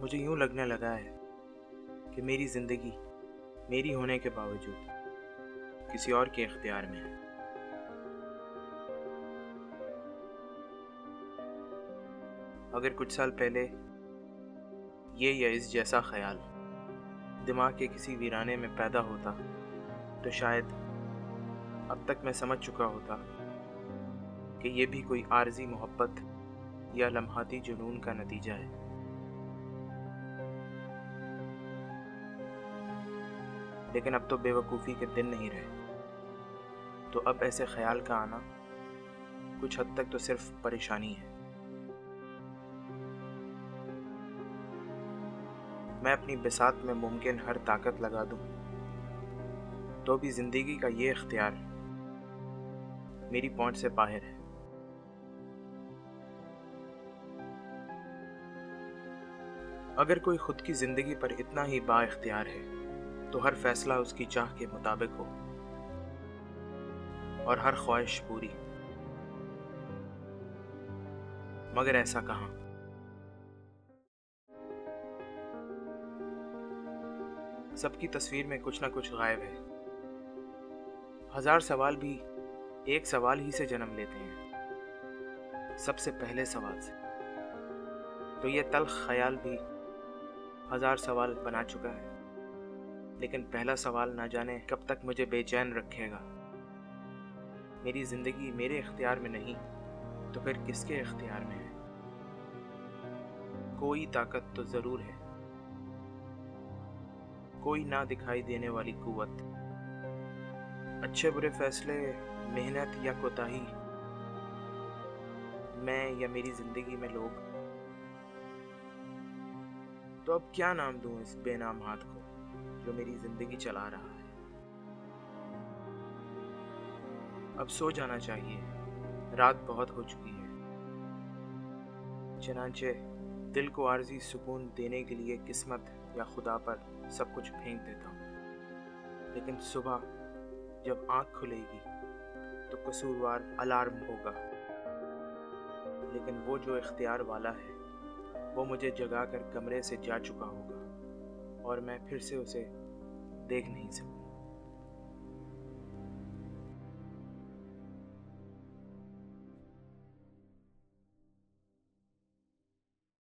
مجھے یوں لگنے لگا ہے کہ میری زندگی میری ہونے کے باوجود کسی اور کے اختیار میں ہے۔ اگر کچھ سال پہلے یہ یا اس جیسا خیال دماغ کے کسی ویرانے میں پیدا ہوتا تو شاید اب تک میں سمجھ چکا ہوتا کہ یہ بھی کوئی عارضی محبت یا لمحاتی جنون کا نتیجہ ہے۔ لیکن اب تو بے وقوفی کے دن نہیں رہے۔ تو اب ایسے خیال کا آنا کچھ حد تک تو صرف پریشانی ہے۔ میں اپنی بسات میں ممکن ہر طاقت لگا دوں۔ تو بھی زندگی کا یہ اختیار میری پہنچ سے باہر ہے۔ اگر کوئی خود کی زندگی پر اتنا ہی با اختیار ہے۔ تو ہر فیصلہ اس کی چاہ کے مطابق ہو۔ اور ہر خواہش پوری۔ مگر ایسا کہاں؟ سب کی تصویر میں کچھ نہ کچھ غائب ہے۔ ہزار سوال بھی ایک سوال ہی سے جنم لیتے ہیں۔ سب سے پہلے سوال سے۔ تو یہ تلخ خیال بھی ہزار سوال بنا چکا ہے۔ لیکن پہلا سوال نہ جانے کب تک مجھے بے چین رکھے گا۔ میری زندگی میرے اختیار میں نہیں، تو پھر کس کے اختیار میں ہے؟ کوئی طاقت تو ضرور ہے۔ کوئی نہ دکھائی دینے والی قوت۔ اچھے برے فیصلے، محنت یا کوتاہی۔ میں یا میری زندگی میں لوگ۔ تو اب کیا نام دوں اس بے نام ہاتھ کو؟ جو میری زندگی چلا رہا ہے۔ اب سو جانا چاہیے۔ رات بہت ہو چکی ہے۔ چنانچہ دل کو عارضی سکون دینے کے لیے قسمت یا خدا پر سب کچھ پھینک دیتا ہوں۔ لیکن صبح جب آنکھ کھلے گی تو قصوروار الارم ہوگا۔ لیکن وہ جو اختیار والا ہے، وہ مجھے جگا کر کمرے سے جا چکا ہوگا۔ اور میں پھر سے اسے دیکھ نہیں سکوں۔